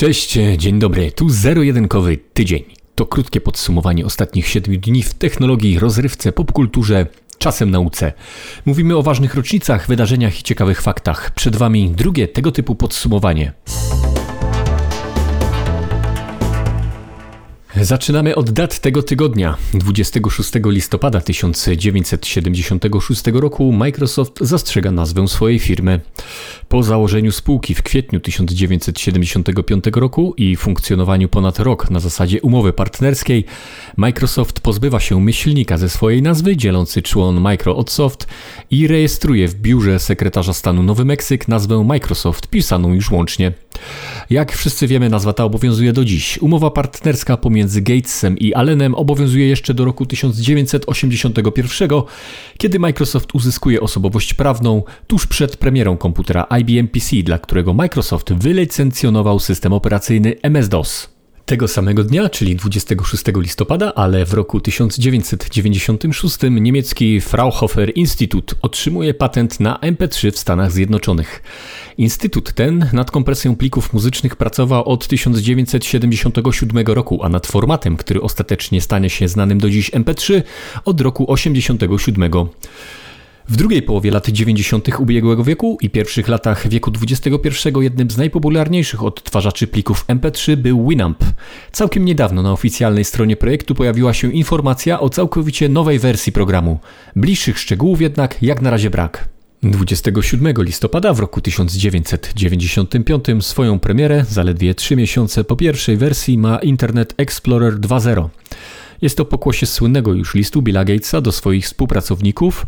Cześć, dzień dobry, tu zero-jedynkowy tydzień. To krótkie podsumowanie ostatnich 7 dni w technologii, rozrywce, popkulturze, czasem nauce. Mówimy o ważnych rocznicach, wydarzeniach i ciekawych faktach. Przed Wami drugie tego typu podsumowanie. Zaczynamy od dat tego tygodnia. 26 listopada 1976 roku Microsoft zastrzega nazwę swojej firmy. Po założeniu spółki w kwietniu 1975 roku i funkcjonowaniu ponad rok na zasadzie umowy partnerskiej, Microsoft pozbywa się myślnika ze swojej nazwy, dzielący człon Micro od Soft i rejestruje w biurze sekretarza stanu Nowy Meksyk nazwę Microsoft, pisaną już łącznie. Jak wszyscy wiemy, nazwa ta obowiązuje do dziś. Umowa partnerska pomiędzy Gatesem i Allenem obowiązuje jeszcze do roku 1981, kiedy Microsoft uzyskuje osobowość prawną tuż przed premierą komputera IBM PC, dla którego Microsoft wylicencjonował system operacyjny MS-DOS. Tego samego dnia, czyli 26 listopada, ale w roku 1996 niemiecki Fraunhofer Institut otrzymuje patent na MP3 w Stanach Zjednoczonych. Instytut ten nad kompresją plików muzycznych pracował od 1977 roku, a nad formatem, który ostatecznie stanie się znanym do dziś MP3 od roku 1987. W drugiej połowie lat 90. ubiegłego wieku i pierwszych latach wieku XXI jednym z najpopularniejszych odtwarzaczy plików MP3 był Winamp. Całkiem niedawno na oficjalnej stronie projektu pojawiła się informacja o całkowicie nowej wersji programu. Bliższych szczegółów jednak jak na razie brak. 27 listopada w roku 1995 swoją premierę, zaledwie 3 miesiące po pierwszej wersji, ma Internet Explorer 2.0. Jest to pokłosie słynnego już listu Billa Gatesa do swoich współpracowników,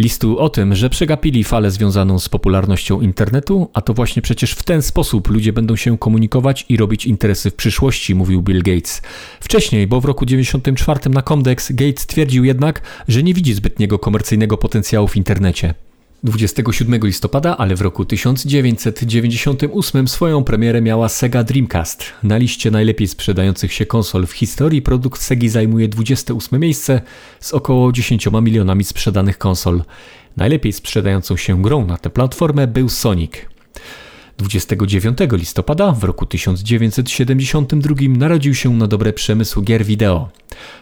listu o tym, że przegapili falę związaną z popularnością internetu, a to właśnie przecież w ten sposób ludzie będą się komunikować i robić interesy w przyszłości, mówił Bill Gates. Wcześniej, bo w roku 94 na Comdex, Gates twierdził jednak, że nie widzi zbytniego komercyjnego potencjału w internecie. 27 listopada, ale w roku 1998 swoją premierę miała Sega Dreamcast. Na liście najlepiej sprzedających się konsol w historii produkt Segi zajmuje 28 miejsce z około 10 milionami sprzedanych konsol. Najlepiej sprzedającą się grą na tę platformę był Sonic. 29 listopada w roku 1972 narodził się na dobre przemysł gier wideo.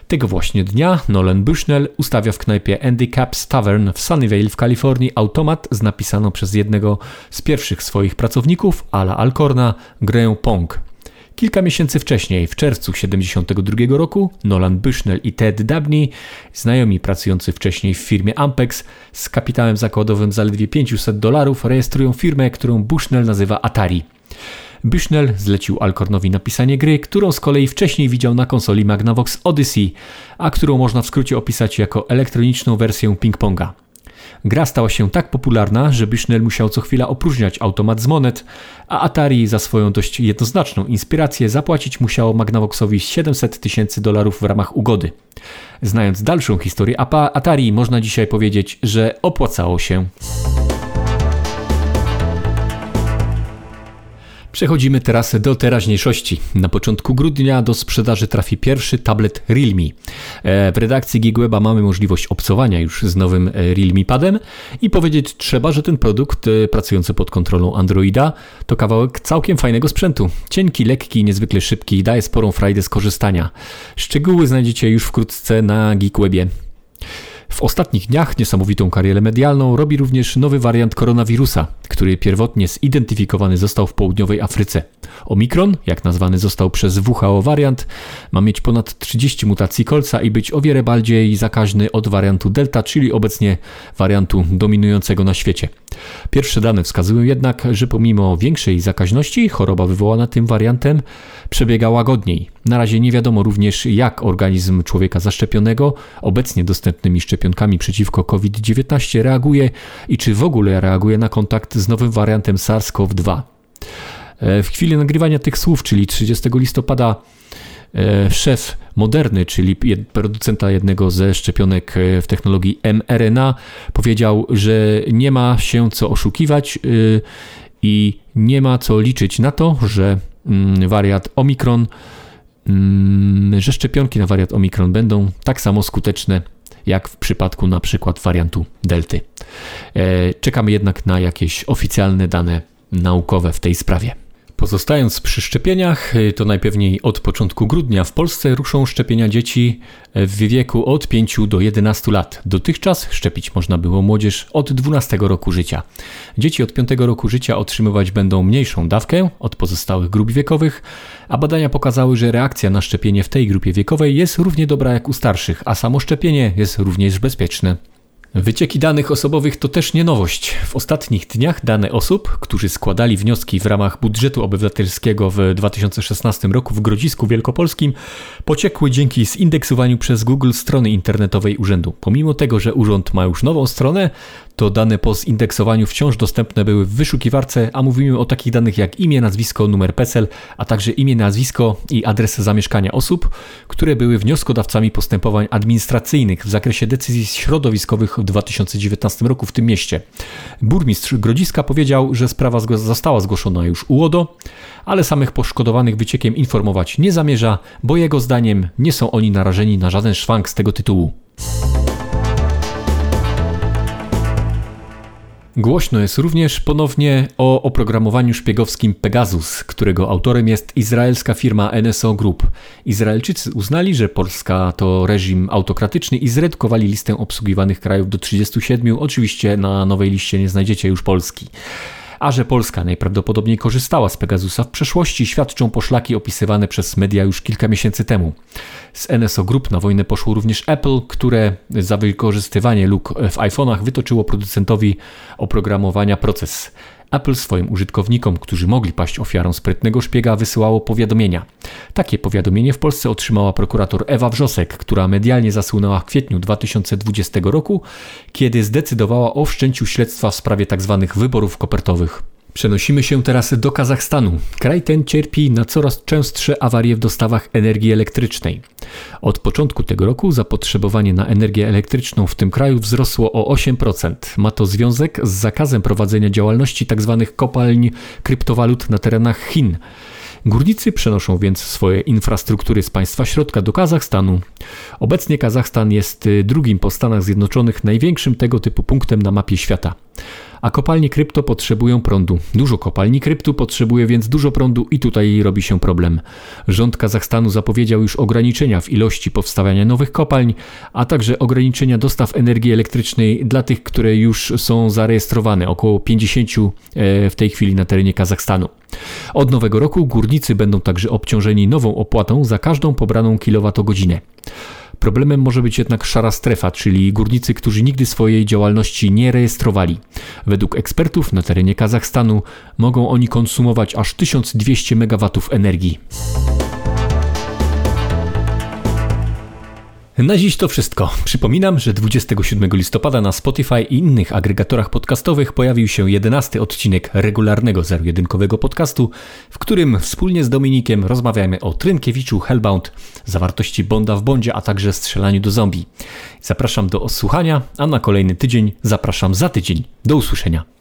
Tego właśnie dnia Nolan Bushnell ustawia w knajpie Andy Caps Tavern w Sunnyvale w Kalifornii automat z napisaną przez jednego z pierwszych swoich pracowników, Ala Alcorna, grę Pong. Kilka miesięcy wcześniej, w czerwcu 1972 roku, Nolan Bushnell i Ted Dabney, znajomi pracujący wcześniej w firmie Ampex, z kapitałem zakładowym zaledwie 500 dolarów, rejestrują firmę, którą Bushnell nazywa Atari. Bushnell zlecił Alcornowi napisanie gry, którą z kolei wcześniej widział na konsoli Magnavox Odyssey, a którą można w skrócie opisać jako elektroniczną wersję ping-ponga. Gra stała się tak popularna, że Bushnell musiał co chwila opróżniać automat z monet, a Atari za swoją dość jednoznaczną inspirację zapłacić musiało Magnavoxowi 700 tysięcy dolarów w ramach ugody. Znając dalszą historię Atari, można dzisiaj powiedzieć, że opłacało się. Przechodzimy teraz do teraźniejszości. Na początku grudnia do sprzedaży trafi pierwszy tablet Realme. E, w redakcji GigWeba mamy możliwość obcowania już z nowym e, Realme Padem i powiedzieć trzeba, że ten produkt e, pracujący pod kontrolą Androida to kawałek całkiem fajnego sprzętu. Cienki, lekki, niezwykle szybki, daje sporą frajdę skorzystania. Szczegóły znajdziecie już wkrótce na GeekWebie. W ostatnich dniach niesamowitą karierę medialną robi również nowy wariant koronawirusa, który pierwotnie zidentyfikowany został w południowej Afryce. Omikron, jak nazwany został przez WHO wariant, ma mieć ponad 30 mutacji kolca i być o wiele bardziej zakaźny od wariantu Delta, czyli obecnie wariantu dominującego na świecie. Pierwsze dane wskazują jednak, że pomimo większej zakaźności choroba wywołana tym wariantem przebiega łagodniej. Na razie nie wiadomo również, jak organizm człowieka zaszczepionego obecnie dostępnymi szczepionkami przeciwko COVID-19 reaguje i czy w ogóle reaguje na kontakt z nowym wariantem SARS-CoV-2. E, w chwili nagrywania tych słów, czyli 30 listopada, e, szef Moderny, czyli producenta jednego ze szczepionek e, w technologii mRNA, powiedział, że nie ma się co oszukiwać i nie ma co liczyć na to, że mm, wariant Omikron, że szczepionki na wariant Omikron będą tak samo skuteczne jak w przypadku na przykład wariantu Delty. Czekamy jednak na jakieś oficjalne dane naukowe w tej sprawie. Pozostając przy szczepieniach, y, to najpewniej od początku grudnia w Polsce ruszą szczepienia dzieci w wieku od 5 do 11 lat. Dotychczas szczepić można było młodzież od 12 roku życia. Dzieci od 5 roku życia otrzymywać będą mniejszą dawkę od pozostałych grup wiekowych, a badania pokazały, że reakcja na szczepienie w tej grupie wiekowej jest równie dobra jak u starszych, a samo szczepienie jest również bezpieczne. Wycieki danych osobowych to też nie nowość. W ostatnich dniach dane osób, którzy składali wnioski w ramach budżetu obywatelskiego w 2016 roku w Grodzisku Wielkopolskim, pociekły dzięki zindeksowaniu przez Google strony internetowej urzędu. Pomimo tego, że urząd ma już nową stronę, to dane po zindeksowaniu wciąż dostępne były w wyszukiwarce, a mówimy o takich danych jak imię, nazwisko, numer PESEL, a także imię, nazwisko i adres zamieszkania osób, które były wnioskodawcami postępowań administracyjnych w zakresie decyzji środowiskowych w 2019 roku w tym mieście. Burmistrz Grodziska powiedział, że sprawa została zgłoszona już u ODO, ale samych poszkodowanych wyciekiem informować nie zamierza, bo jego zdaniem nie są oni narażeni na żaden szwank z tego tytułu. Głośno jest również ponownie o oprogramowaniu szpiegowskim Pegasus, którego autorem jest izraelska firma NSO Group. Izraelczycy uznali, że Polska to reżim autokratyczny i zredukowali listę obsługiwanych krajów do 37. Oczywiście na nowej liście nie znajdziecie już Polski. A że Polska najprawdopodobniej korzystała z Pegasusa w przeszłości, świadczą poszlaki opisywane przez media już kilka miesięcy temu. Z NSO Group na wojnę poszło również Apple, które za wykorzystywanie luk w iPhone'ach wytoczyło producentowi oprogramowania proces. Apple swoim użytkownikom, którzy mogli paść ofiarą sprytnego szpiega, wysyłało powiadomienia. Takie powiadomienie w Polsce otrzymała prokurator Ewa Wrzosek, która medialnie zasłynęła w kwietniu 2020 roku, kiedy zdecydowała o wszczęciu śledztwa w sprawie tzw. Tak wyborów kopertowych. Przenosimy się teraz do Kazachstanu. Kraj ten cierpi na coraz częstsze awarie w dostawach energii elektrycznej. Od początku tego roku zapotrzebowanie na energię elektryczną w tym kraju wzrosło o 8%. Ma to związek z zakazem prowadzenia działalności tzw. Tak kopalń kryptowalut na terenach Chin. Górnicy przenoszą więc swoje infrastruktury z państwa środka do Kazachstanu. Obecnie Kazachstan jest y, drugim po Stanach Zjednoczonych największym tego typu punktem na mapie świata a kopalnie krypto potrzebują prądu. Dużo kopalni kryptu potrzebuje więc dużo prądu i tutaj robi się problem. Rząd Kazachstanu zapowiedział już ograniczenia w ilości powstawania nowych kopalń, a także ograniczenia dostaw energii elektrycznej dla tych, które już są zarejestrowane, około 50 e, w tej chwili na terenie Kazachstanu. Od nowego roku górnicy będą także obciążeni nową opłatą za każdą pobraną kilowatogodzinę. Problemem może być jednak szara strefa, czyli górnicy, którzy nigdy swojej działalności nie rejestrowali. Według ekspertów na terenie Kazachstanu mogą oni konsumować aż 1200 MW energii. Na dziś to wszystko. Przypominam, że 27 listopada na Spotify i innych agregatorach podcastowych pojawił się 11 odcinek regularnego zero-jedynkowego podcastu, w którym wspólnie z Dominikiem rozmawiamy o Trynkiewiczu Hellbound, zawartości Bonda w Bondzie, a także strzelaniu do zombie. Zapraszam do odsłuchania, a na kolejny tydzień zapraszam za tydzień. Do usłyszenia.